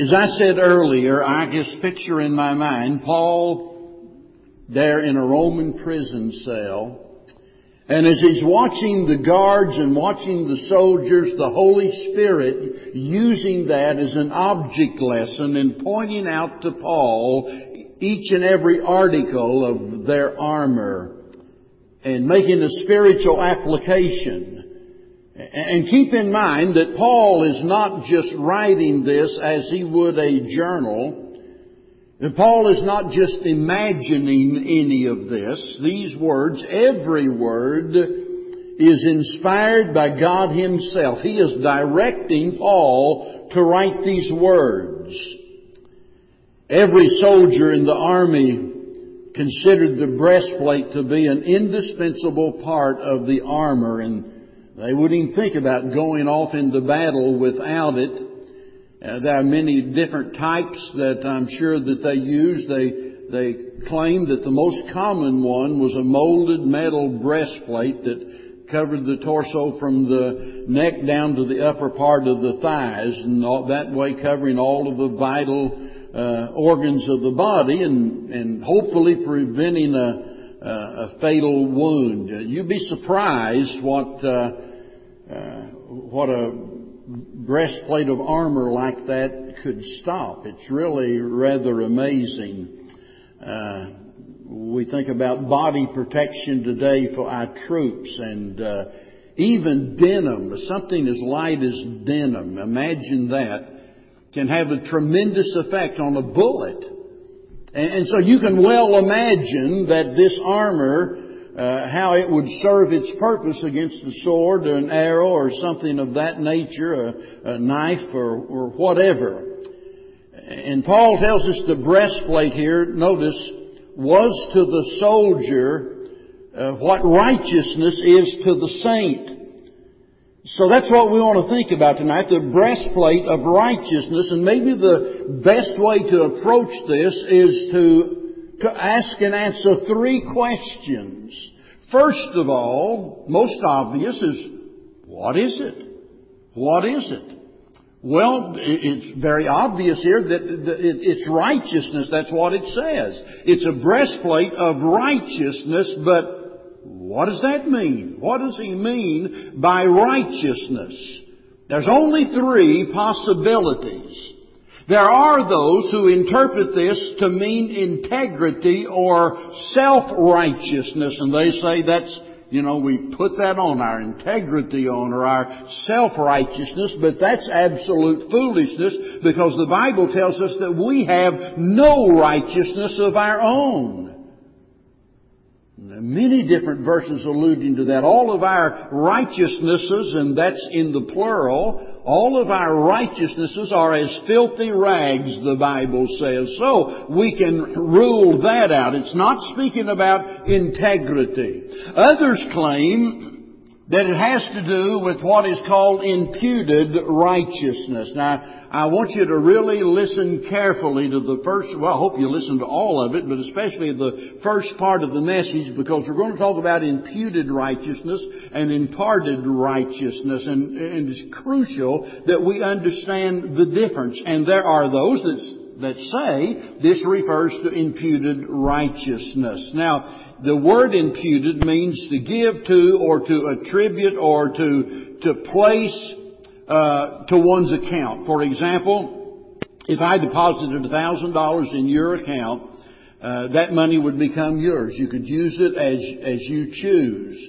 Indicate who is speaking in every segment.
Speaker 1: As I said earlier, I just picture in my mind Paul there in a Roman prison cell. And as he's watching the guards and watching the soldiers, the Holy Spirit using that as an object lesson and pointing out to Paul each and every article of their armor and making a spiritual application. And keep in mind that Paul is not just writing this as he would a journal. Paul is not just imagining any of this. These words, every word, is inspired by God Himself. He is directing Paul to write these words. Every soldier in the army considered the breastplate to be an indispensable part of the armor and they wouldn't even think about going off into battle without it. Uh, there are many different types that I'm sure that they used. They they claimed that the most common one was a molded metal breastplate that covered the torso from the neck down to the upper part of the thighs, and all, that way covering all of the vital uh, organs of the body, and and hopefully preventing a a fatal wound. You'd be surprised what uh, uh, what a breastplate of armor like that could stop. It's really rather amazing. Uh, we think about body protection today for our troops and uh, even denim, something as light as denim, imagine that, can have a tremendous effect on a bullet. And, so you can well imagine that this armor uh, how it would serve its purpose against a sword or an arrow or something of that nature, a, a knife or, or whatever. And Paul tells us the breastplate here, notice, was to the soldier uh, what righteousness is to the saint. So that's what we want to think about tonight, the breastplate of righteousness, and maybe the best way to approach this is to to ask and answer three questions. First of all, most obvious is, what is it? What is it? Well, it's very obvious here that it's righteousness. That's what it says. It's a breastplate of righteousness, but what does that mean? What does he mean by righteousness? There's only three possibilities. There are those who interpret this to mean integrity or self-righteousness, and they say that's, you know, we put that on our integrity on or our self-righteousness, but that's absolute foolishness because the Bible tells us that we have no righteousness of our own. Many different verses alluding to that. All of our righteousnesses, and that's in the plural, all of our righteousnesses are as filthy rags, the Bible says. So we can rule that out. It's not speaking about integrity. Others claim that it has to do with what is called imputed righteousness. Now, I want you to really listen carefully to the first, well, I hope you listen to all of it, but especially the first part of the message because we're going to talk about imputed righteousness and imparted righteousness and, and it's crucial that we understand the difference. And there are those that that say this refers to imputed righteousness. Now, the word imputed means to give to or to attribute or to, to place uh, to one's account. For example, if I deposited $1,000 in your account, uh, that money would become yours. You could use it as, as you choose.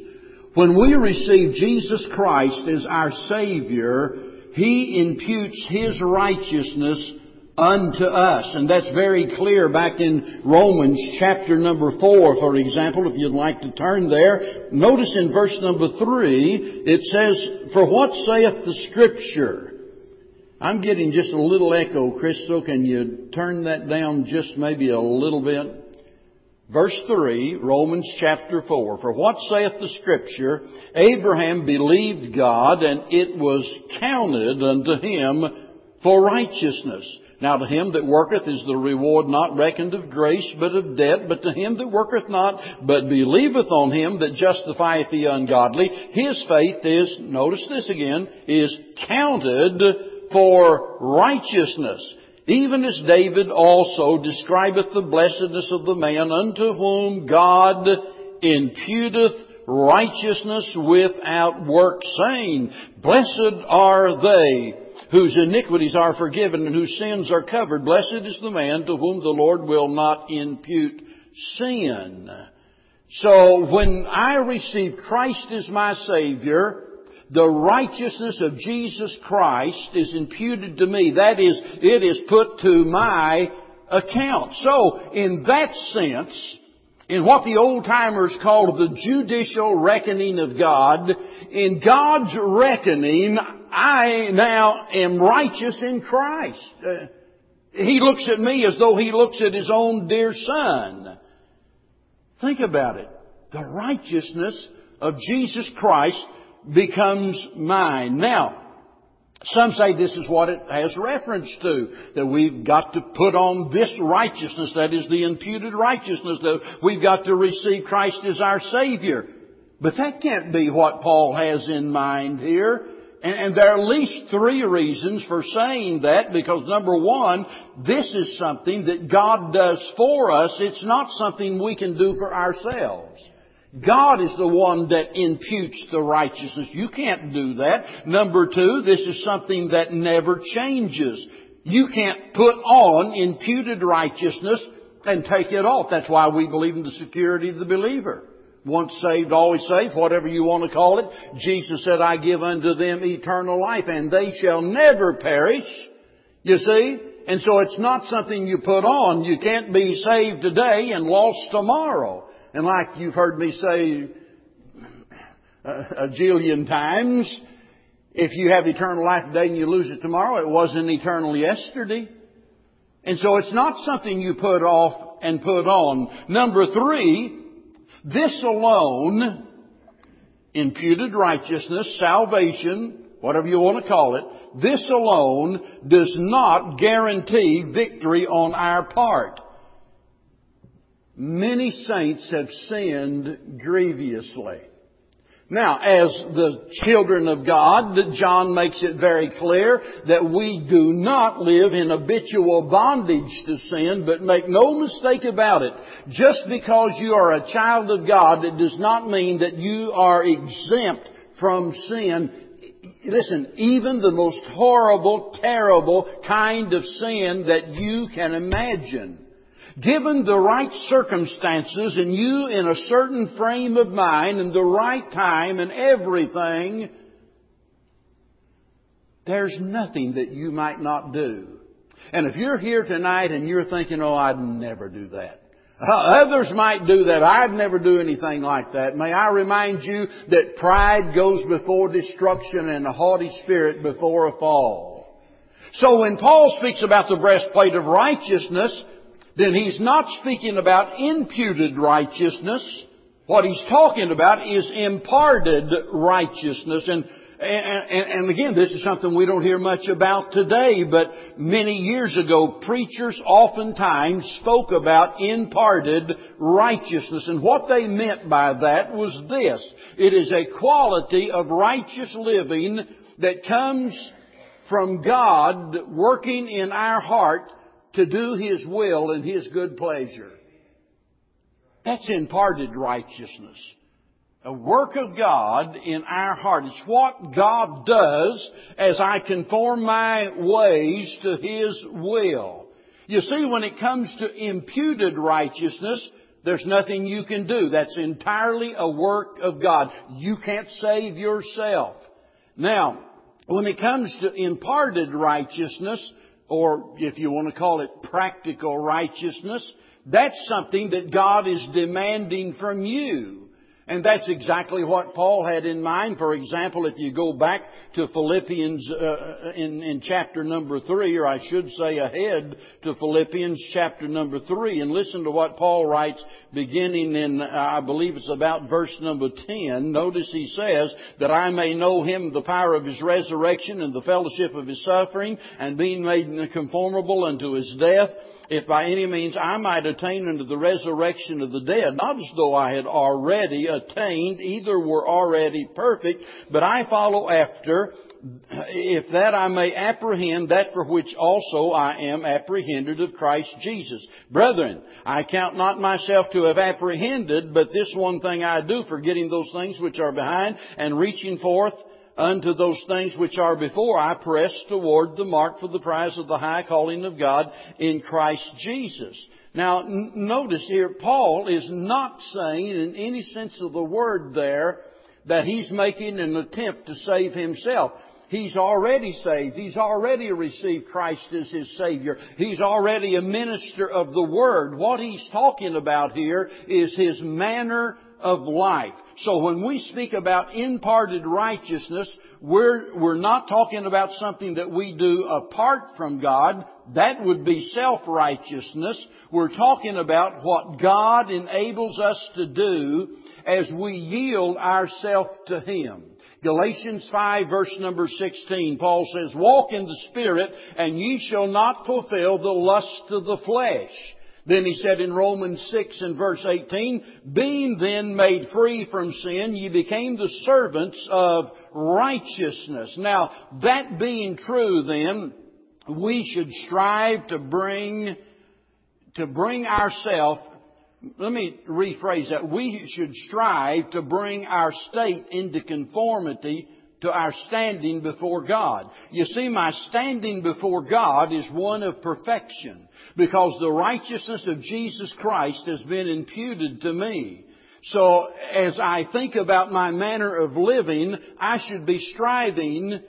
Speaker 1: When we receive Jesus Christ as our Savior, He imputes His righteousness unto us. And that's very clear back in Romans chapter number four, for example, if you'd like to turn there. Notice in verse number three, it says, For what saith the scripture? I'm getting just a little echo, Crystal. Can you turn that down just maybe a little bit? Verse 3, Romans chapter 4. For what saith the scripture? Abraham believed God and it was counted unto him for righteousness. Now to him that worketh is the reward not reckoned of grace, but of debt. But to him that worketh not, but believeth on him that justifieth the ungodly, his faith is, notice this again, is counted for righteousness. even as David also describeth the blessedness of the man unto whom God imputeth righteousness without work, saying, Blessed are they whose iniquities are forgiven and whose sins are covered. Blessed is the man to whom the Lord will not impute sin. So when I receive Christ as my Savior, the righteousness of Jesus Christ is imputed to me. That is, it is put to my account. So, in that sense, in what the old timers called the judicial reckoning of God, in God's reckoning, I now am righteous in Christ. Uh, he looks at me as though he looks at his own dear son. Think about it. The righteousness of Jesus Christ becomes mine. Now, some say this is what it has reference to, that we've got to put on this righteousness, that is the imputed righteousness, that we've got to receive Christ as our Savior. But that can't be what Paul has in mind here. And, there are at least three reasons for saying that, because number one, this is something that God does for us. It's not something we can do for ourselves. God is the one that imputes the righteousness. You can't do that. Number two, this is something that never changes. You can't put on imputed righteousness and take it off. That's why we believe in the security of the believer. Once saved, always saved, whatever you want to call it. Jesus said, I give unto them eternal life and they shall never perish. You see? And so it's not something you put on. You can't be saved today and lost tomorrow. And like you've heard me say a, jillion times, if you have eternal life today and you lose it tomorrow, it wasn't eternal yesterday. And so it's not something you put off and put on. Number three, this alone, imputed righteousness, salvation, whatever you want to call it, this alone does not guarantee victory on our part many saints have sinned grievously. Now, as the children of God, John makes it very clear that we do not live in habitual bondage to sin, but make no mistake about it. Just because you are a child of God, it does not mean that you are exempt from sin. Listen, even the most horrible, terrible kind of sin that you can imagine given the right circumstances and you in a certain frame of mind and the right time and everything, there's nothing that you might not do. And if you're here tonight and you're thinking, oh, I'd never do that. Uh, others might do that. I'd never do anything like that. May I remind you that pride goes before destruction and a haughty spirit before a fall. So when Paul speaks about the breastplate of righteousness, then he's not speaking about imputed righteousness. What he's talking about is imparted righteousness. And, and, and, again, this is something we don't hear much about today, but many years ago, preachers oftentimes spoke about imparted righteousness. And what they meant by that was this. It is a quality of righteous living that comes from God working in our heart to do His will and His good pleasure. That's imparted righteousness. A work of God in our heart. It's what God does as I conform my ways to His will. You see, when it comes to imputed righteousness, there's nothing you can do. That's entirely a work of God. You can't save yourself. Now, when it comes to imparted righteousness, or if you want to call it practical righteousness, that's something that God is demanding from you. And that's exactly what Paul had in mind. For example, if you go back to Philippians uh, uh, in, in chapter number three, or I should say ahead to Philippians chapter number three, and listen to what Paul writes beginning in, uh, I believe it's about verse number 10. Notice he says, that I may know him, the power of his resurrection and the fellowship of his suffering, and being made conformable unto his death, if by any means I might attain unto the resurrection of the dead, not as though I had already attained, either were already perfect, but I follow after, if that I may apprehend that for which also I am apprehended of Christ Jesus. Brethren, I count not myself to have apprehended, but this one thing I do, forgetting those things which are behind and reaching forth unto those things which are before, I press toward the mark for the prize of the high calling of God in Christ Jesus. Now, n- notice here, Paul is not saying in any sense of the word there that he's making an attempt to save himself. He's already saved. He's already received Christ as his Savior. He's already a minister of the Word. What he's talking about here is his manner of life. So when we speak about imparted righteousness, we're, we're not talking about something that we do apart from God. That would be self-righteousness. We're talking about what God enables us to do as we yield ourselves to Him. Galatians 5 verse number 16, Paul says, Walk in the Spirit, and ye shall not fulfill the lust of the flesh. Then he said in Romans 6 and verse 18, Being then made free from sin, ye became the servants of righteousness. Now, that being true then, we should strive to bring, to bring ourselves let me rephrase that. We should strive to bring our state into conformity to our standing before God. You see, my standing before God is one of perfection because the righteousness of Jesus Christ has been imputed to me. So as I think about my manner of living, I should be striving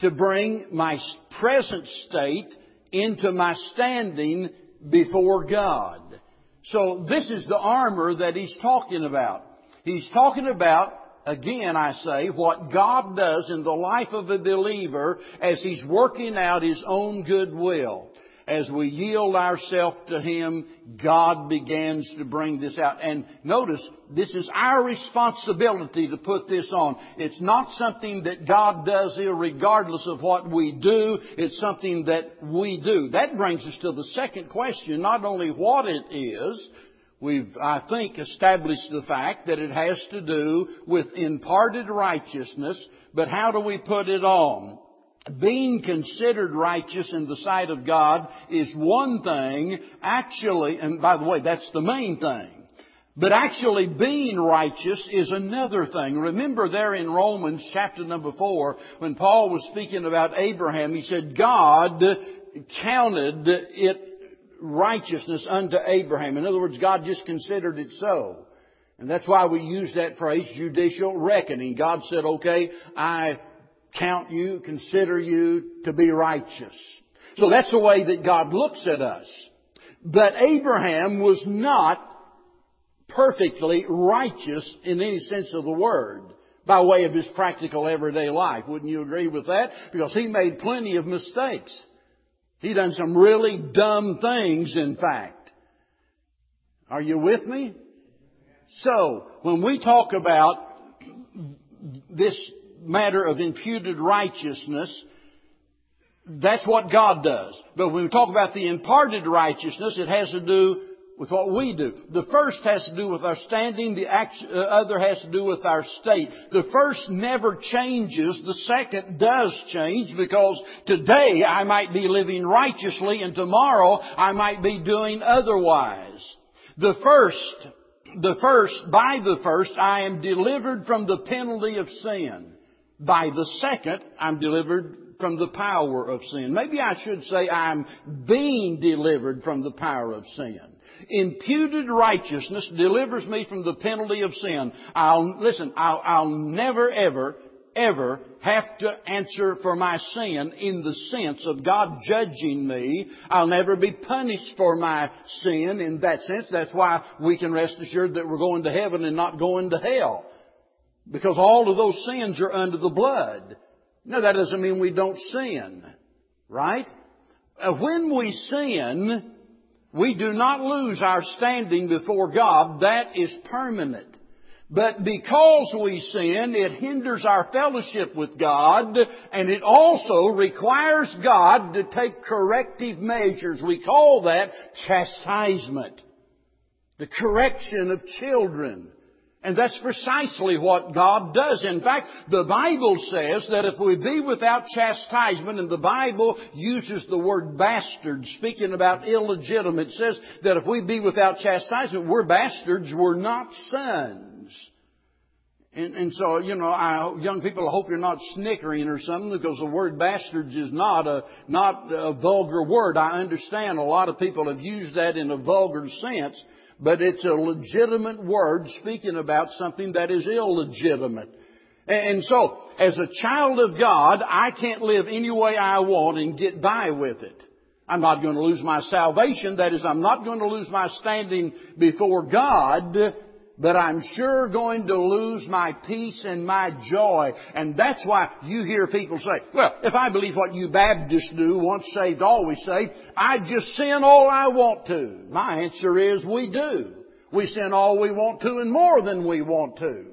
Speaker 1: to bring my present state into my standing before God. So this is the armor that he's talking about. He's talking about, again I say, what God does in the life of a believer as he's working out his own good will as we yield ourselves to Him, God begins to bring this out. And notice, this is our responsibility to put this on. It's not something that God does regardless of what we do. It's something that we do. That brings us to the second question, not only what it is, We've, I think, established the fact that it has to do with imparted righteousness, but how do we put it on? being considered righteous in the sight of God is one thing, actually, and by the way, that's the main thing. But actually being righteous is another thing. Remember there in Romans chapter number four, when Paul was speaking about Abraham, he said, God counted it righteousness unto Abraham. In other words, God just considered it so. And that's why we use that phrase, judicial reckoning. God said, okay, I count you, consider you to be righteous. So that's the way that God looks at us. But Abraham was not perfectly righteous in any sense of the word by way of his practical everyday life. Wouldn't you agree with that? Because he made plenty of mistakes. He done some really dumb things, in fact. Are you with me? So, when we talk about this matter of imputed righteousness, that's what God does. But when we talk about the imparted righteousness, it has to do with what we do. The first has to do with our standing, the uh, other has to do with our state. The first never changes, the second does change because today I might be living righteously and tomorrow I might be doing otherwise. The first, the first, by the first, I am delivered from the penalty of sin. By the second, I'm delivered from the power of sin. Maybe I should say I'm being delivered from the power of sin. Imputed righteousness delivers me from the penalty of sin. I'll, listen, I'll, I'll never ever, ever have to answer for my sin in the sense of God judging me. I'll never be punished for my sin in that sense. That's why we can rest assured that we're going to heaven and not going to hell. Because all of those sins are under the blood. Now that doesn't mean we don't sin. Right? Uh, when we sin, we do not lose our standing before God. That is permanent. But because we sin, it hinders our fellowship with God, and it also requires God to take corrective measures. We call that chastisement. The correction of children. And that's precisely what God does. In fact, the Bible says that if we be without chastisement, and the Bible uses the word bastard, speaking about illegitimate, says that if we be without chastisement, we're bastards, we're not sons. And, and so, you know, I, young people, I hope you're not snickering or something because the word bastards is not a, not a vulgar word. I understand a lot of people have used that in a vulgar sense but it's a legitimate word speaking about something that is illegitimate. And so, as a child of God, I can't live any way I want and get by with it. I'm not going to lose my salvation. That is, I'm not going to lose my standing before God but I'm sure going to lose my peace and my joy. And that's why you hear people say, well, if I believe what you Baptists do, once saved, always saved, I just sin all I want to. My answer is we do. We sin all we want to and more than we want to.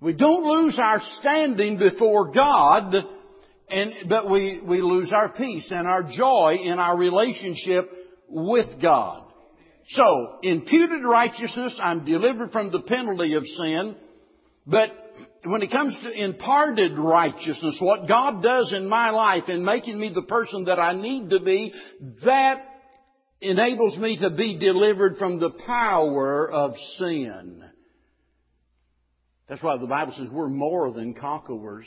Speaker 1: We don't lose our standing before God, and, but we, we lose our peace and our joy in our relationship with God. So, imputed righteousness, I'm delivered from the penalty of sin, but when it comes to imparted righteousness, what God does in my life in making me the person that I need to be, that enables me to be delivered from the power of sin. That's why the Bible says we're more than conquerors.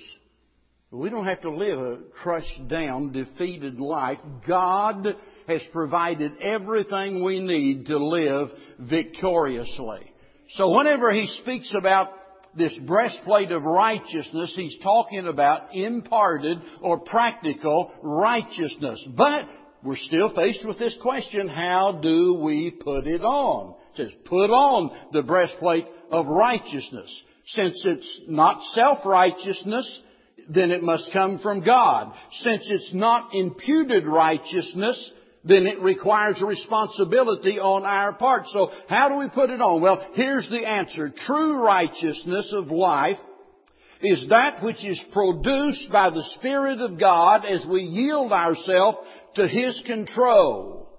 Speaker 1: We don't have to live a crushed down, defeated life. God has provided everything we need to live victoriously. So whenever he speaks about this breastplate of righteousness, he's talking about imparted or practical righteousness. But we're still faced with this question, how do we put it on? It says, put on the breastplate of righteousness. Since it's not self-righteousness, then it must come from God. Since it's not imputed righteousness, then it requires a responsibility on our part. So how do we put it on? Well, here's the answer. True righteousness of life is that which is produced by the Spirit of God as we yield ourselves to His control.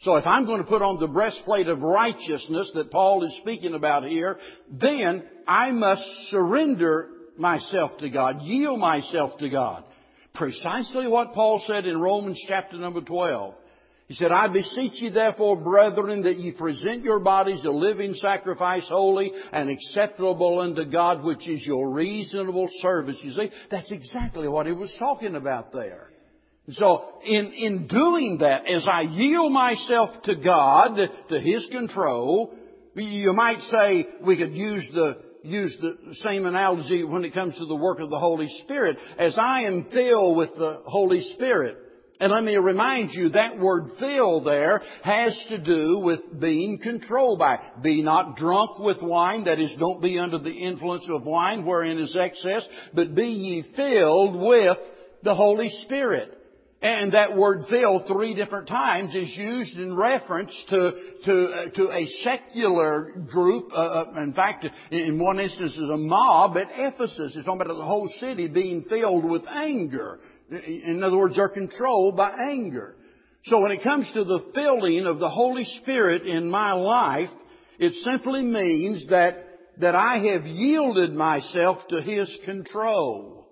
Speaker 1: So if I'm going to put on the breastplate of righteousness that Paul is speaking about here, then I must surrender myself to God, yield myself to God. Precisely what Paul said in Romans chapter number 12. He said, I beseech you therefore, brethren, that ye present your bodies a living sacrifice, holy and acceptable unto God, which is your reasonable service. You see, that's exactly what he was talking about there. So, in, in doing that, as I yield myself to God, to His control, you might say we could use the, use the same analogy when it comes to the work of the Holy Spirit. As I am filled with the Holy Spirit, and let me remind you, that word fill there has to do with being controlled by. Be not drunk with wine, that is, don't be under the influence of wine wherein is excess, but be ye filled with the Holy Spirit. And that word fill three different times is used in reference to, to, uh, to a secular group. Uh, uh in fact, in one instance, is a mob at Ephesus. It's talking about the whole city being filled with anger. In other words, are controlled by anger. So when it comes to the filling of the Holy Spirit in my life, it simply means that, that I have yielded myself to His control.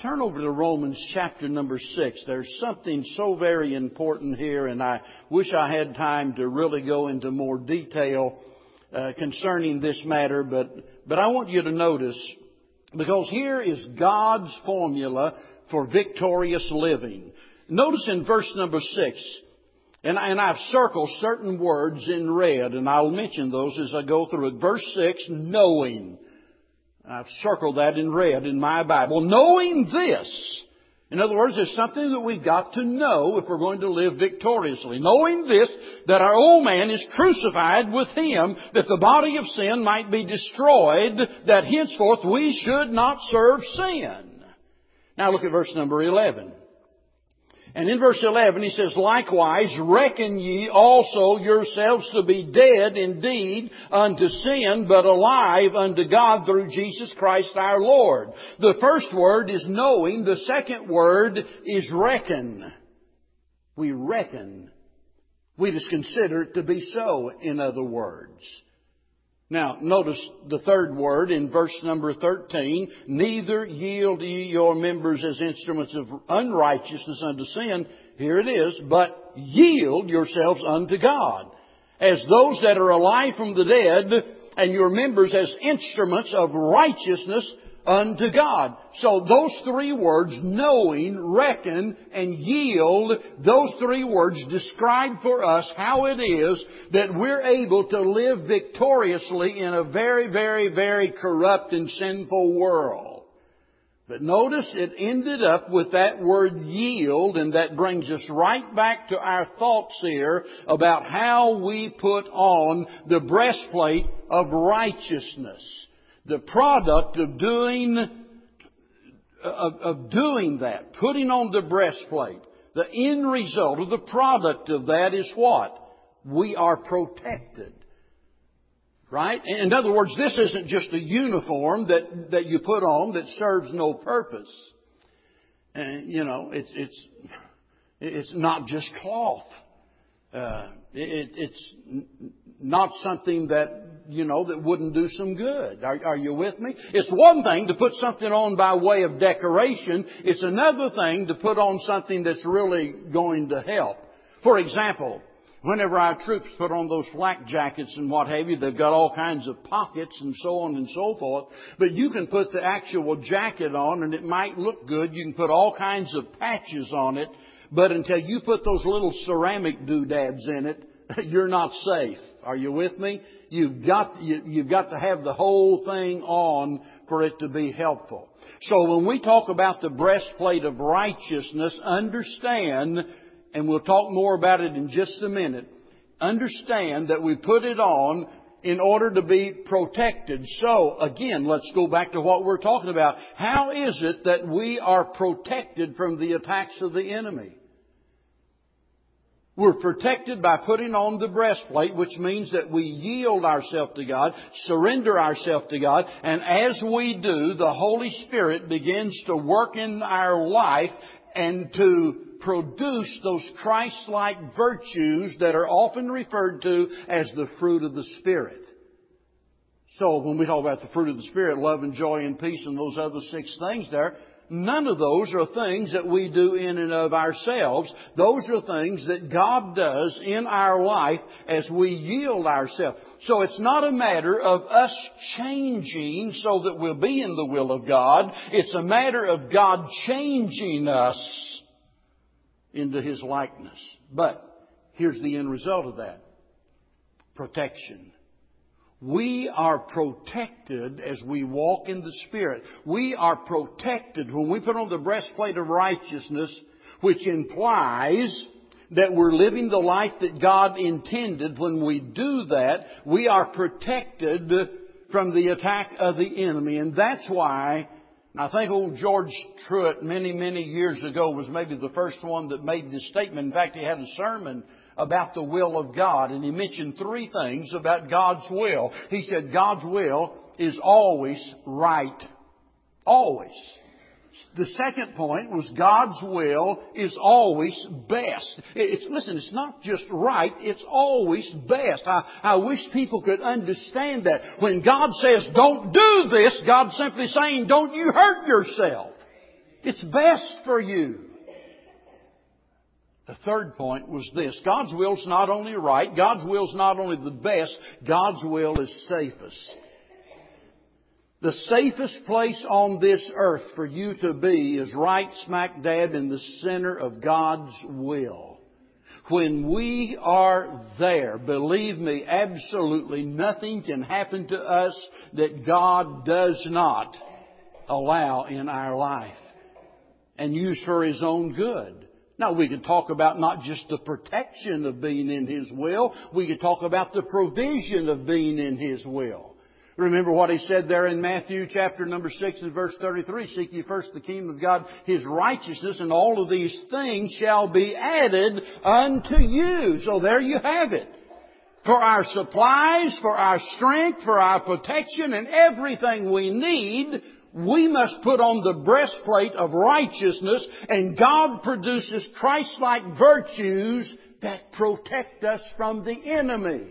Speaker 1: Turn over to Romans chapter number six. There's something so very important here, and I wish I had time to really go into more detail uh, concerning this matter, but, but I want you to notice because here is God's formula for victorious living. Notice in verse number six, and, I've circled certain words in red, and I'll mention those as I go through it. Verse six, knowing. I've circled that in red in my Bible. Knowing this, in other words, it's something that we've got to know if we're going to live victoriously. Knowing this, that our old man is crucified with him, that the body of sin might be destroyed, that henceforth we should not serve sin. Now look at verse number 11. And in verse 11 he says, Likewise reckon ye also yourselves to be dead indeed unto sin, but alive unto God through Jesus Christ our Lord. The first word is knowing. The second word is reckon. We reckon. We just consider it to be so, in other words. Now, notice the third word in verse number 13. Neither yield ye your members as instruments of unrighteousness unto sin. Here it is. But yield yourselves unto God. As those that are alive from the dead, and your members as instruments of righteousness unto God. So those three words, knowing, reckon, and yield, those three words describe for us how it is that we're able to live victoriously in a very, very, very corrupt and sinful world. But notice it ended up with that word yield, and that brings us right back to our thoughts here about how we put on the breastplate of righteousness the product of doing, of, of doing that, putting on the breastplate, the end result of the product of that is what? We are protected. Right? In other words, this isn't just a uniform that, that you put on that serves no purpose. And, you know, it's, it's, it's not just cloth. Uh, it, it's not something that you know, that wouldn't do some good. Are, are, you with me? It's one thing to put something on by way of decoration. It's another thing to put on something that's really going to help. For example, whenever our troops put on those flak jackets and what have you, they've got all kinds of pockets and so on and so forth. But you can put the actual jacket on and it might look good. You can put all kinds of patches on it. But until you put those little ceramic doodads in it, you're not safe. Are you with me? You've got, you, you've got to have the whole thing on for it to be helpful. So when we talk about the breastplate of righteousness, understand, and we'll talk more about it in just a minute, understand that we put it on in order to be protected. So, again, let's go back to what we're talking about. How is it that we are protected from the attacks of the enemy? We're protected by putting on the breastplate, which means that we yield ourselves to God, surrender ourselves to God, and as we do, the Holy Spirit begins to work in our life and to produce those Christ-like virtues that are often referred to as the fruit of the Spirit. So when we talk about the fruit of the Spirit, love and joy and peace and those other six things there, None of those are things that we do in and of ourselves. Those are things that God does in our life as we yield ourselves. So it's not a matter of us changing so that we'll be in the will of God. It's a matter of God changing us into His likeness. But here's the end result of that. Protection. We are protected as we walk in the Spirit. We are protected when we put on the breastplate of righteousness, which implies that we're living the life that God intended. When we do that, we are protected from the attack of the enemy. And that's why I think old George Truett many, many years ago was maybe the first one that made this statement. In fact, he had a sermon about the will of God. And he mentioned three things about God's will. He said God's will is always right. Always. The second point was God's will is always best. It's, listen, it's not just right, it's always best. I, I wish people could understand that. When God says, don't do this, God's simply saying, don't you hurt yourself. It's best for you. The third point was this. God's will is not only right, God's will is not only the best, God's will is safest. The safest place on this earth for you to be is right smack dab in the center of God's will. When we are there, believe me, absolutely nothing can happen to us that God does not allow in our life and use for His own good. Now we could talk about not just the protection of being in His will, we could talk about the provision of being in His will. Remember what He said there in Matthew chapter number 6 and verse 33, Seek ye first the kingdom of God, His righteousness, and all of these things shall be added unto you. So there you have it. For our supplies, for our strength, for our protection, and everything we need, we must put on the breastplate of righteousness and God produces Christ-like virtues that protect us from the enemy.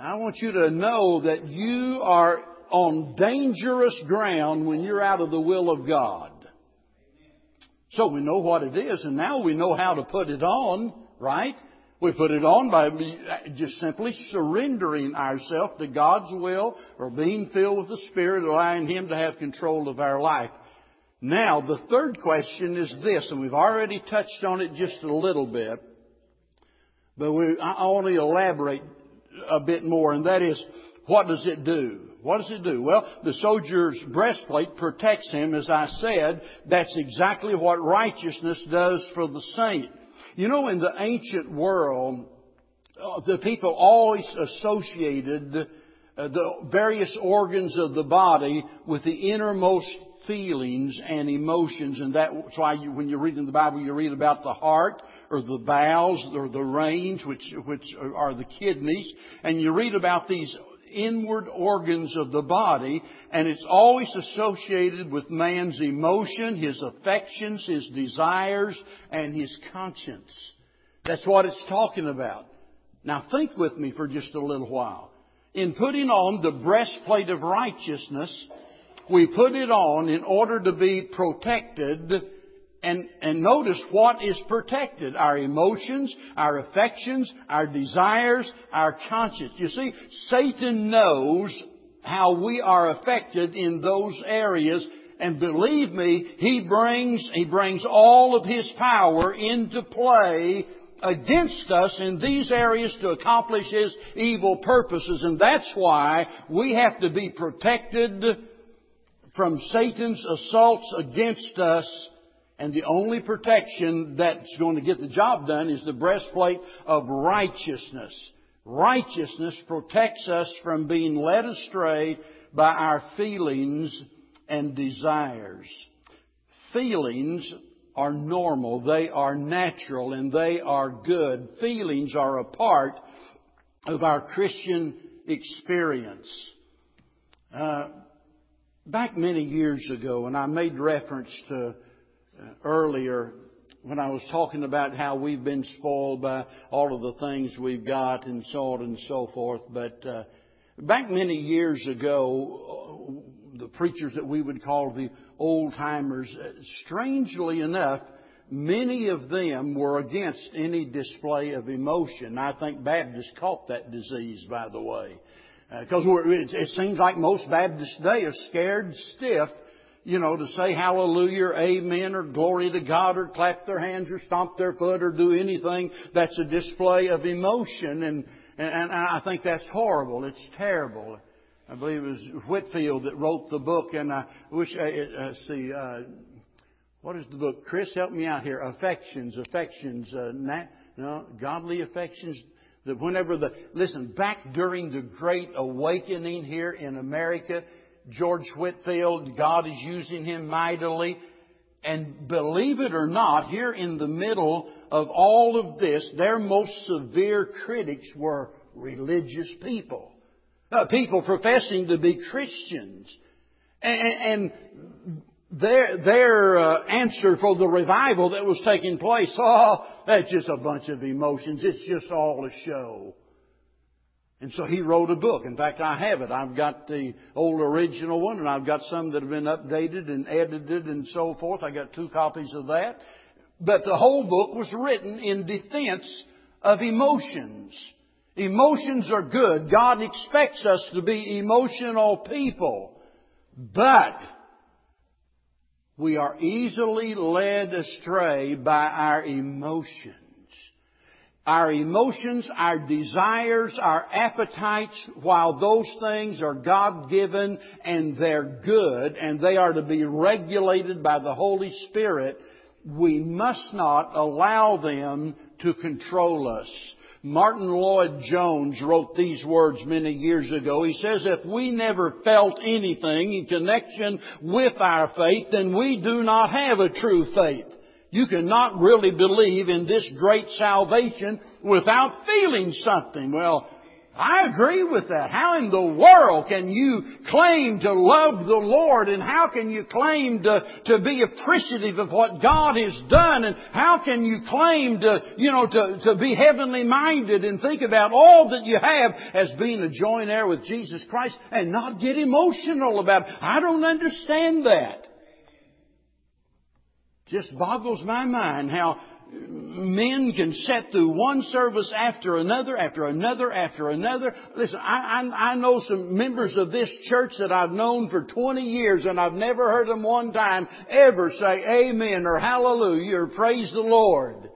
Speaker 1: I want you to know that you are on dangerous ground when you're out of the will of God. So we know what it is, and now we know how to put it on, right? We put it on by just simply surrendering ourselves to God's will or being filled with the Spirit, allowing Him to have control of our life. Now, the third question is this, and we've already touched on it just a little bit, but we, I want to elaborate a bit more, and that is, what does it do? What does it do? Well, the soldier's breastplate protects him, as I said. That's exactly what righteousness does for the saint. You know, in the ancient world, uh, the people always associated uh, the various organs of the body with the innermost feelings and emotions, and that's why you, when you read in the Bible, you read about the heart or the bowels or the reins, which which are the kidneys, and you read about these inward organs of the body, and it's always associated with man's emotion, his affections, his desires, and his conscience. That's what it's talking about. Now think with me for just a little while. In putting on the breastplate of righteousness, we put it on in order to be protected and, and notice what is protected. Our emotions, our affections, our desires, our conscience. You see, Satan knows how we are affected in those areas and believe me, he brings, he brings all of his power into play against us in these areas to accomplish his evil purposes. And that's why we have to be protected from Satan's assaults against us and the only protection that's going to get the job done is the breastplate of righteousness. Righteousness protects us from being led astray by our feelings and desires. Feelings are normal, they are natural, and they are good. Feelings are a part of our Christian experience. Uh, back many years ago, and I made reference to earlier when I was talking about how we've been spoiled by all of the things we've got and so on and so forth. But uh, back many years ago, the preachers that we would call the old timers, uh, strangely enough, many of them were against any display of emotion. I think Baptists caught that disease, by the way. Because uh, it, it seems like most Baptists today are scared stiff you know, to say hallelujah or amen or glory to God or clap their hands or stomp their foot or do anything that's a display of emotion. And, and, I think that's horrible. It's terrible. I believe it was Whitefield that wrote the book, and I wish I uh, see. Uh, what is the book? Chris, help me out here. Affections, affections, uh, nat, no, godly affections. That whenever the listen back during the Great Awakening here in America, George Whitefield, God is using him mightily. And believe it or not, here in the middle of all of this, their most severe critics were religious people. Uh, people professing to be Christians. And, and their, their uh, answer for the revival that was taking place, oh, that's just a bunch of emotions. It's just all a show. And so he wrote a book. In fact, I have it. I've got the old original one and I've got some that have been updated and edited and so forth. I got two copies of that. But the whole book was written in defense of emotions. Emotions are good. God expects us to be emotional people. But we are easily led astray by our emotions our emotions, our desires, our appetites, while those things are God given and they're good and they are to be regulated by the Holy Spirit, we must not allow them to control us. Martyn Lloyd-Jones wrote these words many years ago. He says, if we never felt anything in connection with our faith, then we do not have a true faith. You cannot really believe in this great salvation without feeling something. Well, I agree with that. How in the world can you claim to love the Lord and how can you claim to, to be appreciative of what God has done and how can you claim to, you know, to, to be heavenly minded and think about all that you have as being a joint heir with Jesus Christ and not get emotional about it? I don't understand that. Just boggles my mind how men can sit through one service after another, after another, after another. Listen, I, I, I know some members of this church that I've known for 20 years and I've never heard them one time ever say amen or hallelujah or praise the Lord.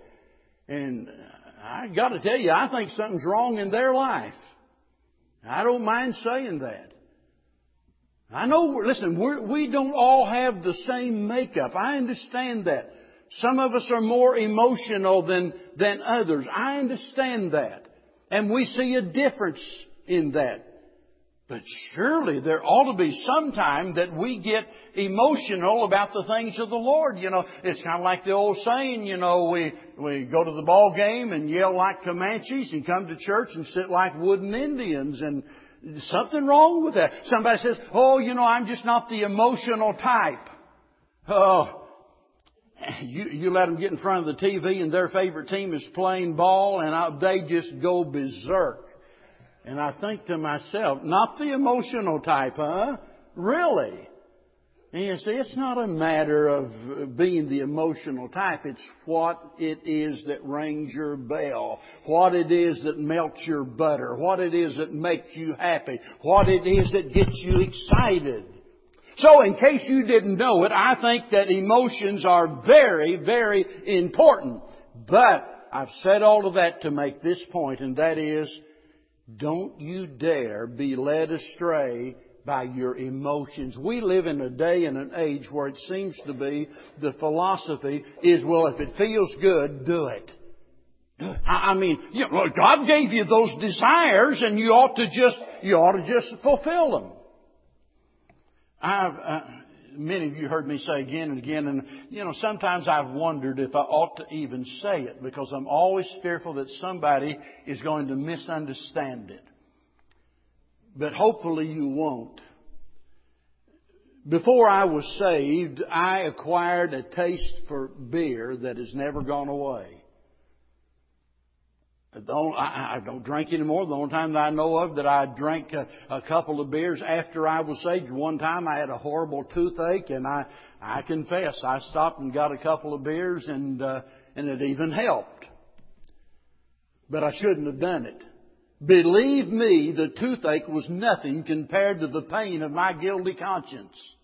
Speaker 1: And I gotta tell you, I think something's wrong in their life. I don't mind saying that. I know, listen, we're, we don't all have the same makeup. I understand that. Some of us are more emotional than, than others. I understand that. And we see a difference in that. But surely there ought to be some time that we get emotional about the things of the Lord. You know, it's kind of like the old saying, you know, we, we go to the ball game and yell like Comanches and come to church and sit like wooden Indians and something wrong with that. Somebody says, oh, you know, I'm just not the emotional type. Oh, you, you let them get in front of the TV and their favorite team is playing ball and I, they just go berserk. And I think to myself, not the emotional type, huh? Really? And you see, it's not a matter of being the emotional type. It's what it is that rings your bell. What it is that melts your butter. What it is that makes you happy. What it is that gets you excited. So in case you didn't know it, I think that emotions are very, very important. But I've said all of that to make this point, and that is, don't you dare be led astray by your emotions. We live in a day and an age where it seems to be the philosophy is, well, if it feels good, do it. I mean, you know, God gave you those desires and you ought to just, you ought to just fulfill them. I've, uh, many of you heard me say again and again, and you know, sometimes I've wondered if I ought to even say it because I'm always fearful that somebody is going to misunderstand it. But hopefully you won't. Before I was saved, I acquired a taste for beer that has never gone away. I, I, don't drink anymore. The only time that I know of that I drank a, a couple of beers after I was saved, one time I had a horrible toothache, and I, I confess, I stopped and got a couple of beers, and uh, and it even helped. But I shouldn't have done it. Believe me, the toothache was nothing compared to the pain of my guilty conscience.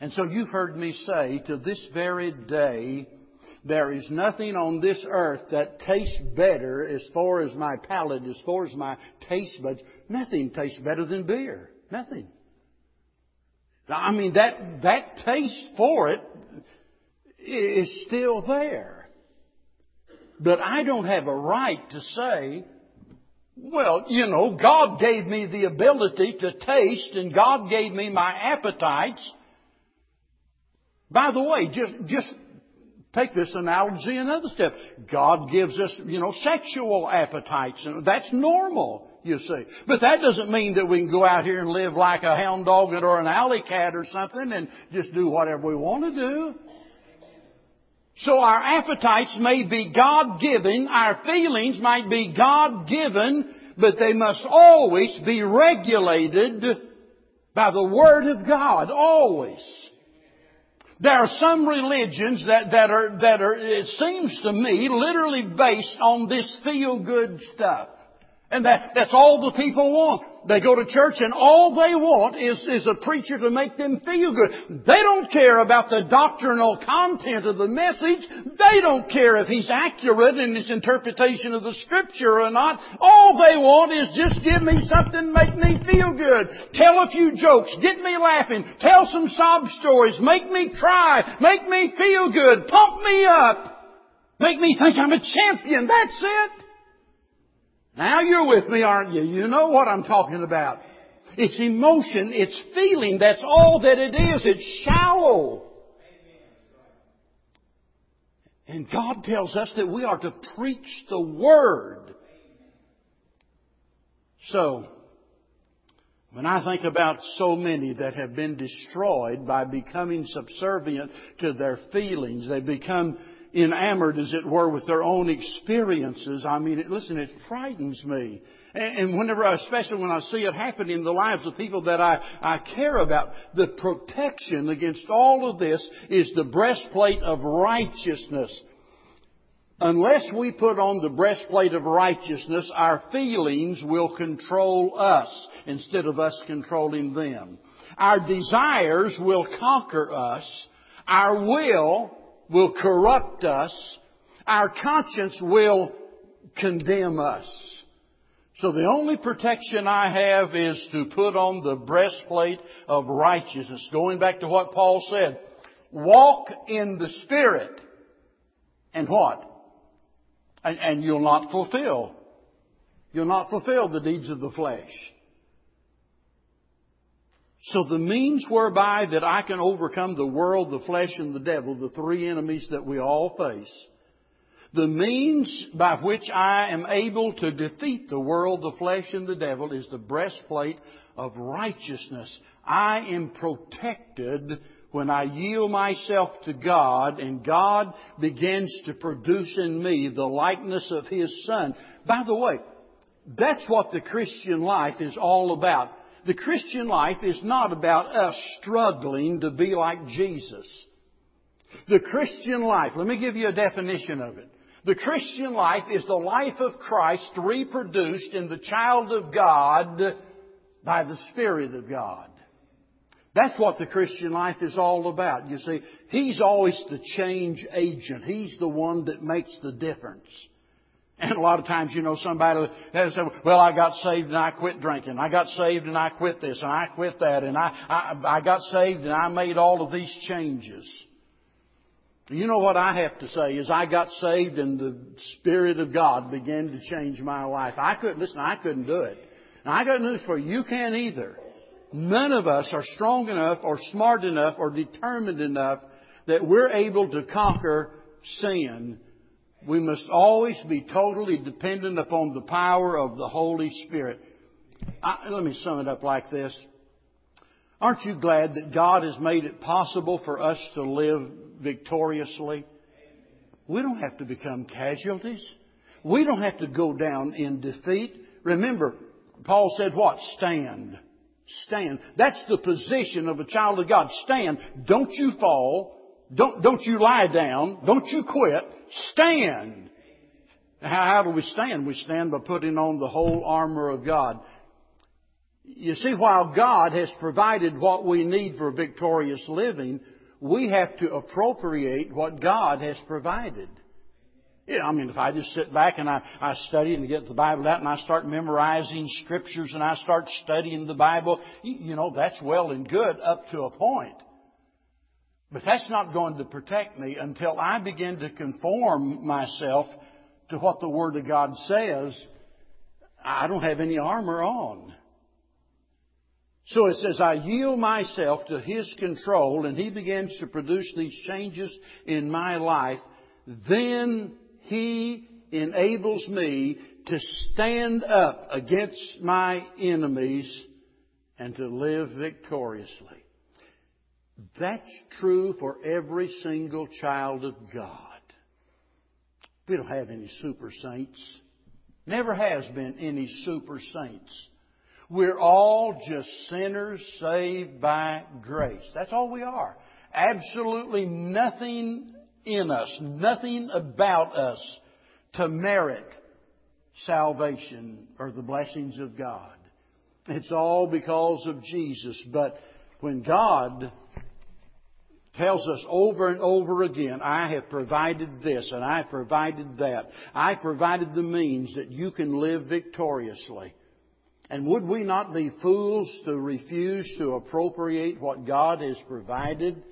Speaker 1: And so you've heard me say to this very day, there is nothing on this earth that tastes better as far as my palate, as far as my taste buds. Nothing tastes better than beer. Nothing. I mean, that, that taste for it is still there. But I don't have a right to say, well, you know, God gave me the ability to taste and God gave me my appetites. By the way, just, just Take this analogy another step. God gives us, you know, sexual appetites, and that's normal, you see. But that doesn't mean that we can go out here and live like a hound dog or an alley cat or something and just do whatever we want to do. So our appetites may be God-given, our feelings might be God-given, but they must always be regulated by the Word of God, always. There are some religions that, that are, that are, it seems to me, literally based on this feel-good stuff. And that, that's all the people want. They go to church and all they want is, is a preacher to make them feel good. They don't care about the doctrinal content of the message. They don't care if he's accurate in his interpretation of the scripture or not. All they want is just give me something, make me feel good. Tell a few jokes, get me laughing, tell some sob stories, make me cry, make me feel good, pump me up, make me think I'm a champion. That's it. Now you're with me, aren't you? You know what I'm talking about. It's emotion, it's feeling, that's all that it is. It's shallow. And God tells us that we are to preach the Word. So, when I think about so many that have been destroyed by becoming subservient to their feelings, they become enamored, as it were, with their own experiences. I mean, it, listen, it frightens me. And, whenever, especially when I see it happen in the lives of people that I, I care about, the protection against all of this is the breastplate of righteousness. Unless we put on the breastplate of righteousness, our feelings will control us instead of us controlling them. Our desires will conquer us. Our will will corrupt us. Our conscience will condemn us. So the only protection I have is to put on the breastplate of righteousness. Going back to what Paul said, walk in the Spirit. And what? And, and you'll not fulfill. You'll not fulfill the deeds of the flesh. So the means whereby that I can overcome the world, the flesh, and the devil, the three enemies that we all face, the means by which I am able to defeat the world, the flesh, and the devil is the breastplate of righteousness. I am protected when I yield myself to God and God begins to produce in me the likeness of His Son. By the way, that's what the Christian life is all about. The Christian life is not about us struggling to be like Jesus. The Christian life, let me give you a definition of it. The Christian life is the life of Christ reproduced in the child of God by the Spirit of God. That's what the Christian life is all about. You see, He's always the change agent. He's the one that makes the difference. And a lot of times, you know, somebody has said, well, I got saved and I quit drinking. I got saved and I quit this and I quit that and I, I, I got saved and I made all of these changes. You know what I have to say is I got saved and the Spirit of God began to change my life. I couldn't, listen, I couldn't do it. Now I got news for you. You can't either. None of us are strong enough or smart enough or determined enough that we're able to conquer sin we must always be totally dependent upon the power of the Holy Spirit. I, let me sum it up like this. Aren't you glad that God has made it possible for us to live victoriously? We don't have to become casualties. We don't have to go down in defeat. Remember, Paul said what? Stand. Stand. That's the position of a child of God. Stand. Don't you fall. Don't, don't you lie down. Don't you quit. Stand. How, do we stand? We stand by putting on the whole armor of God. You see, while God has provided what we need for victorious living, we have to appropriate what God has provided. Yeah, I mean, if I just sit back and I, I study and get the Bible out and I start memorizing scriptures and I start studying the Bible, you know, that's well and good up to a point. But that's not going to protect me until I begin to conform myself to what the Word of God says. I don't have any armor on. So it says, I yield myself to His control and He begins to produce these changes in my life. Then He enables me to stand up against my enemies and to live victoriously. That's true for every single child of God. We don't have any super saints. Never has been any super saints. We're all just sinners saved by grace. That's all we are. Absolutely nothing in us, nothing about us to merit salvation or the blessings of God. It's all because of Jesus. But when God tells us over and over again, I have provided this and I provided that. I provided the means that you can live victoriously. And would we not be fools to refuse to appropriate what God has provided,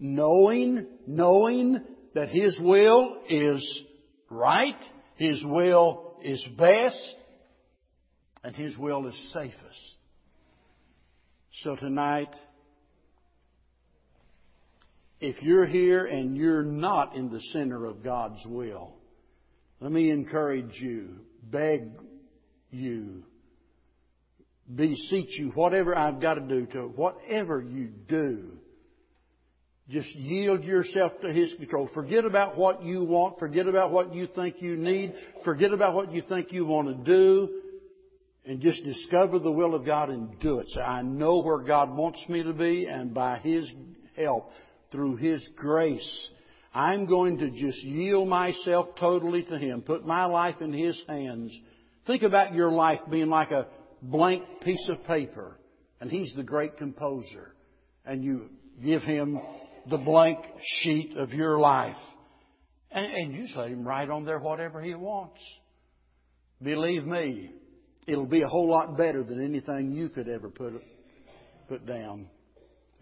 Speaker 1: knowing, knowing that His will is right, His will is best, and His will is safest. So tonight, if you're here and you're not in the center of God's will, let me encourage you, beg you, beseech you, whatever I've got to do to whatever you do, just yield yourself to His control. Forget about what you want. Forget about what you think you need. Forget about what you think you want to do. And just discover the will of God and do it. I know where God wants me to be and by His help, through His grace, I'm going to just yield myself totally to Him. Put my life in His hands. Think about your life being like a blank piece of paper and He's the great composer. And you give Him the blank sheet of your life. And, and you just let Him write on there whatever He wants. Believe me, it'll be a whole lot better than anything you could ever put, put down.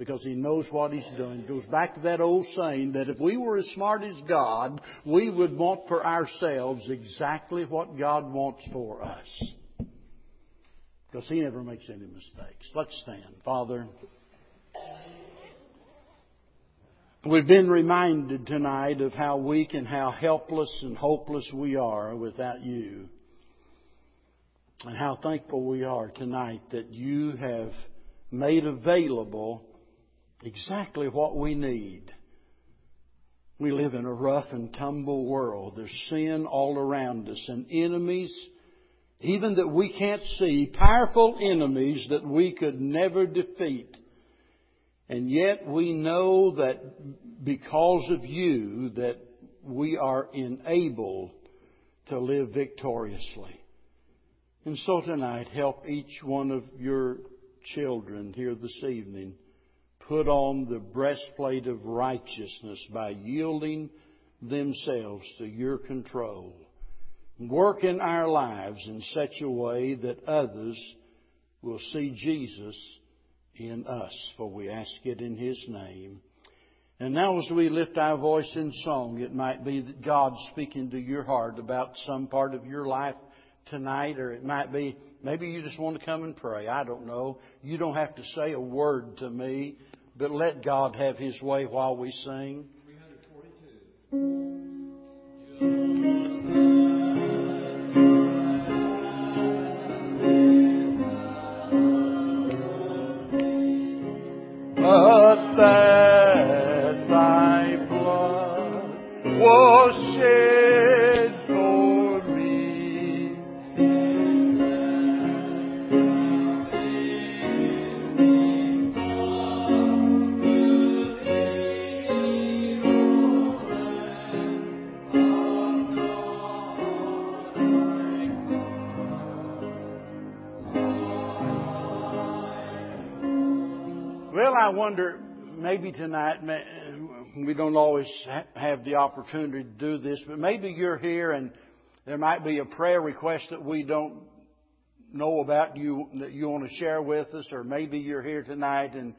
Speaker 1: Because He knows what He's doing. It goes back to that old saying that if we were as smart as God, we would want for ourselves exactly what God wants for us. Because He never makes any mistakes. Let's stand. Father, We've been reminded tonight of how weak and how helpless and hopeless we are without you. And how thankful we are tonight that you have made available exactly what we need. We live in a rough and tumble world. There's sin all around us and enemies, even that we can't see, powerful enemies that we could never defeat. And yet we know that because of you that we are enabled to live victoriously. And so tonight, help each one of your children here this evening put on the breastplate of righteousness by yielding themselves to your control. Work in our lives in such a way that others will see Jesus in us, for we ask it in His name. And now as we lift our voice in song, it might be that God's speaking to your heart about some part of your life tonight, or it might be maybe you just want to come and pray. I don't know. You don't have to say a word to me, but let God have His way while we sing. 342. Tonight, we don't always have the opportunity to do this, but maybe you're here and there might be a prayer request that we don't know about you that you want to share with us, or maybe you're here tonight and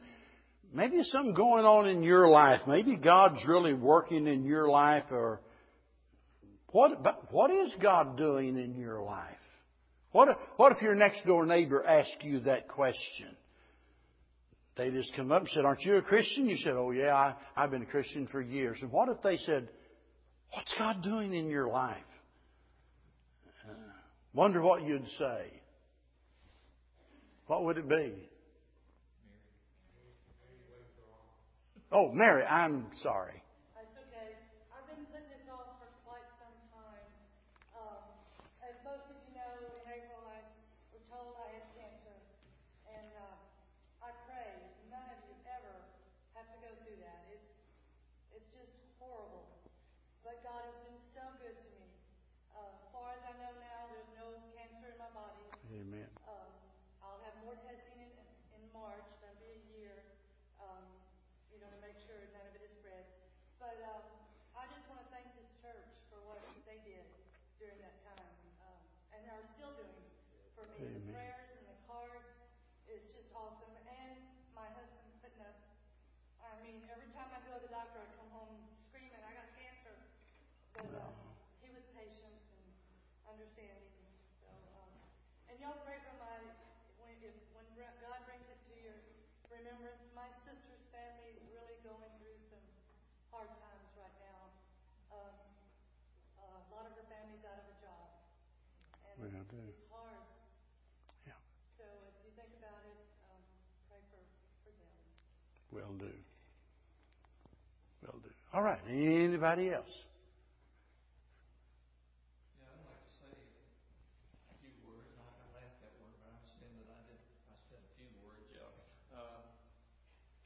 Speaker 1: maybe there's something going on in your life. Maybe God's really working in your life, or what? What is God doing in your life? What what if your next door neighbor asked you that question? They just come up and said, Aren't you a Christian? You said, Oh, yeah, I, I've been a Christian for years. And what if they said, What's God doing in your life? Uh, wonder what you'd say. What would it be? Oh, Mary, I'm sorry.
Speaker 2: Well, I do. It's hard.
Speaker 1: Yeah.
Speaker 2: So if you think
Speaker 1: Will do. Will do. All right. Anybody else?
Speaker 2: Yeah, I'd like to say a few words. I I laughed that word, but I understand that I did, I said a few words, yeah. Uh,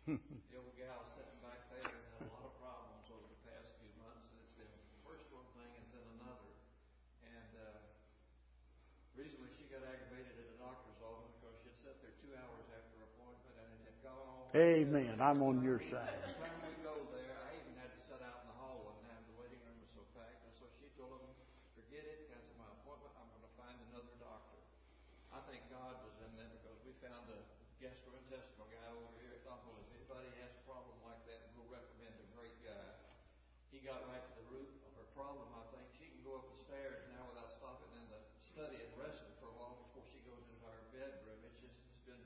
Speaker 2: The old gal sitting back there has had a lot of problems over the past few months, and it's been first one thing and then another. And, uh, recently she got aggravated at the doctor's office because she'd sat there two hours after her appointment and it had gone on.
Speaker 1: Amen. I'm on your side.
Speaker 2: Every time we go there, I even had to sit out in the hall one time. The waiting room was so packed, and so she told them, "Forget it, cancel my appointment. I'm going to find another doctor." I think God was in there because we found a gastrointestinal guy over here at Humble. If anybody has a problem like that, we'll recommend a great guy. He got right to the root of her problem. I think she can go up the stairs now without stopping in the study and resting for a while before she goes into her bedroom. It's just it's been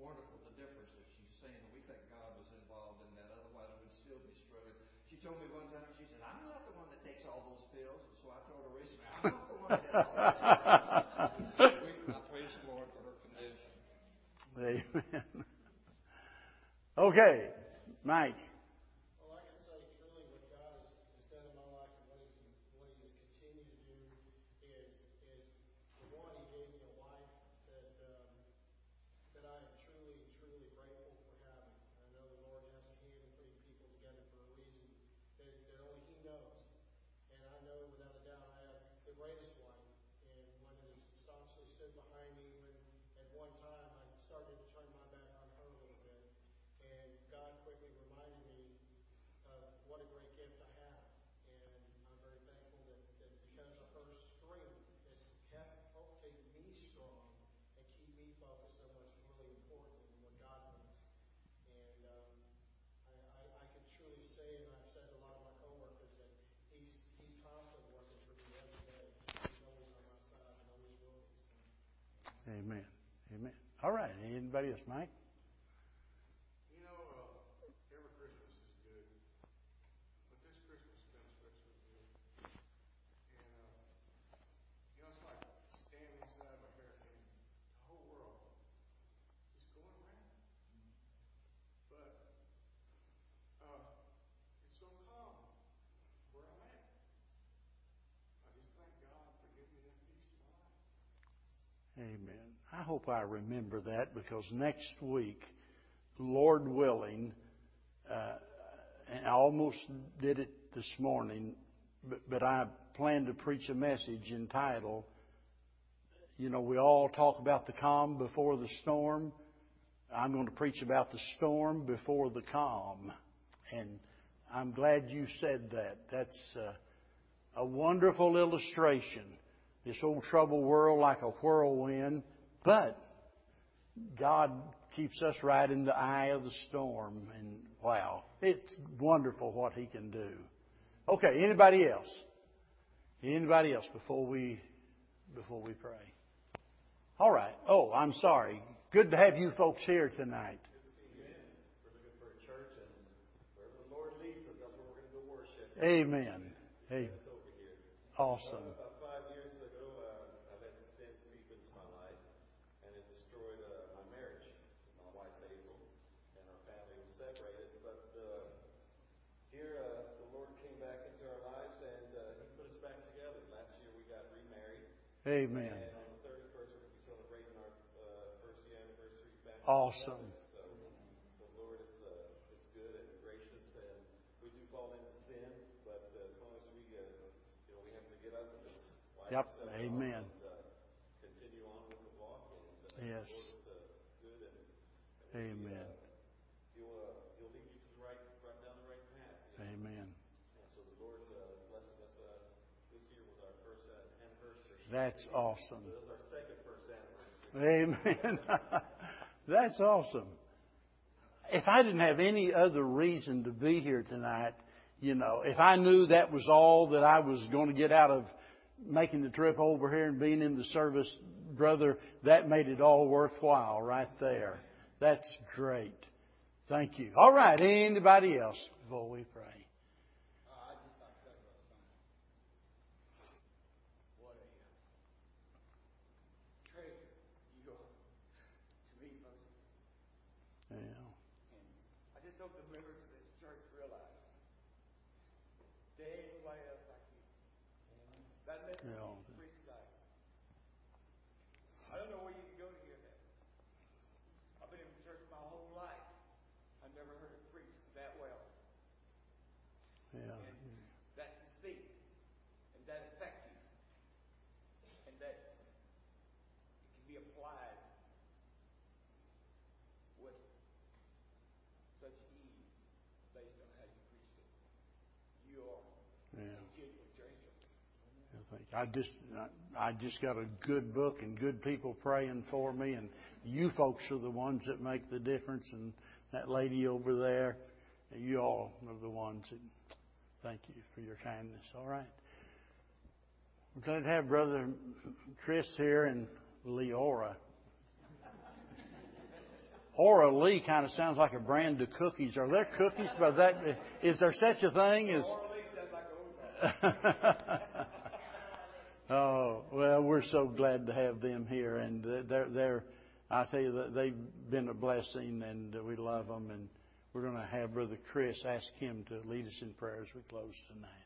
Speaker 2: wonderful the difference that she's seen. We think God was involved in that. Otherwise, we'd still be struggling. She told me one time, she said, I'm not the one that takes all those pills. And so I told her recently, I'm not the one that does all those pills. we, I praise the Lord for her condition.
Speaker 1: Amen. Okay, Mike.
Speaker 3: Well, I can say truly what God has, has done in my life and what He's, what He has continued to do is, is for one, He gave me a wife that, um, that I am truly, truly grateful for having. I know the Lord has a hand in putting people together for a reason that, that only He knows. And I know without a doubt I have the greatest wife and one that has staunchly stood behind me when at one time I started to turn my back on her a little bit. And God quickly reminded me of what a great gift I have. And I'm very thankful that, that because of her strength has kept helped keep me strong and keep me focused on what's really important and what God wants. And um, I, I, I can truly say, and I've said to a lot of my coworkers, that he's he's constantly working for me every day. He's always on my side and always will be. So.
Speaker 1: Amen. Amen. All right. Anybody else, Mike?
Speaker 4: You know, uh, every Christmas is good, but this Christmas has been especially good. And, uh, you know, it's like standing inside of a hurricane. The whole world is going around. But, uh, it's so calm where I'm at. I just thank God for giving me that peace in my life.
Speaker 1: Amen. I hope I remember that because next week, Lord willing, uh, and I almost did it this morning, but, but I plan to preach a message entitled, you know, we all talk about the calm before the storm. I'm going to preach about the storm before the calm. And I'm glad you said that. That's uh, a wonderful illustration. This old troubled world like a whirlwind, but God keeps us right in the eye of the storm. And wow, it's wonderful what He can do. Okay, anybody else? Anybody else before we before we pray? All right. Oh, I'm sorry. Good to have you folks here tonight.
Speaker 5: We're looking for a church, and wherever the Lord leads us, that's where we're going to go worship.
Speaker 1: Amen. Amen.
Speaker 5: That's over here.
Speaker 1: Awesome.
Speaker 5: About five years ago, uh, I let sin creep into my life, and it destroyed uh, my marriage with my wife April, and our family was separated. But uh, here, uh, the Lord came back into our lives, and uh, He put us back together. Last year, we got remarried,
Speaker 1: Amen.
Speaker 5: and on the 31st, we're going to be celebrating our uh, first year anniversary back
Speaker 1: Awesome.
Speaker 5: together. So the Lord is uh, is good and gracious, and we do fall into sin, but uh, as long as we uh, you know we have to get up and just wipe
Speaker 1: Yep.
Speaker 5: ourselves off
Speaker 1: Amen.
Speaker 5: and uh, continue on with the walk. And uh,
Speaker 1: Yes.
Speaker 5: the Lord is uh, good and, gracious and we do fall into sin, but uh, as long as we uh, get up and just like that,
Speaker 1: amen. Uh, continue on with the walk. Yes. Amen.
Speaker 5: He, uh, he'll uh, he'll lead you to the right right down the right path. you know.
Speaker 1: Amen.
Speaker 5: And so the Lord's uh, blessing us uh, this year with our first uh, anniversary.
Speaker 1: That's awesome. Amen. That's awesome. If I didn't have any other reason to be here tonight, you know, if I knew that was all that I was going to get out of making the trip over here and being in the service, brother, that made it all worthwhile right there. That's great. Thank you. All right. Anybody else before we pray?
Speaker 3: Uh, I just like to say what a uh, treasure you are to me personally.
Speaker 1: Yeah.
Speaker 3: And I just
Speaker 6: members of this church realize there's nobody else like you. That message
Speaker 1: Yeah.
Speaker 6: you preach tonight. I don't know where you can go to hear that. I've been in church my whole life. I never heard it preached that well.
Speaker 1: Yeah.
Speaker 6: And that's the seed. And that effective. And that it can be applied with such ease based on how you preached it. You are
Speaker 1: Yeah.
Speaker 6: a genuine drinker.
Speaker 1: I think I just I just got a good book and good people praying for me, and you folks are the ones that make the difference. And that lady over there, you all are the ones that. Thank you for your kindness. All right, we're glad to have Brother Chris here and Leora. Ora Lee kind of sounds like a brand of cookies. Are there cookies by that? Is there such a thing as?
Speaker 6: Orally sounds like old
Speaker 1: oh well, we're so glad to have them here, and they're they're. I tell you that they've been a blessing, and we love them. And we're going to have Brother Chris ask him to lead us in prayer as we close tonight.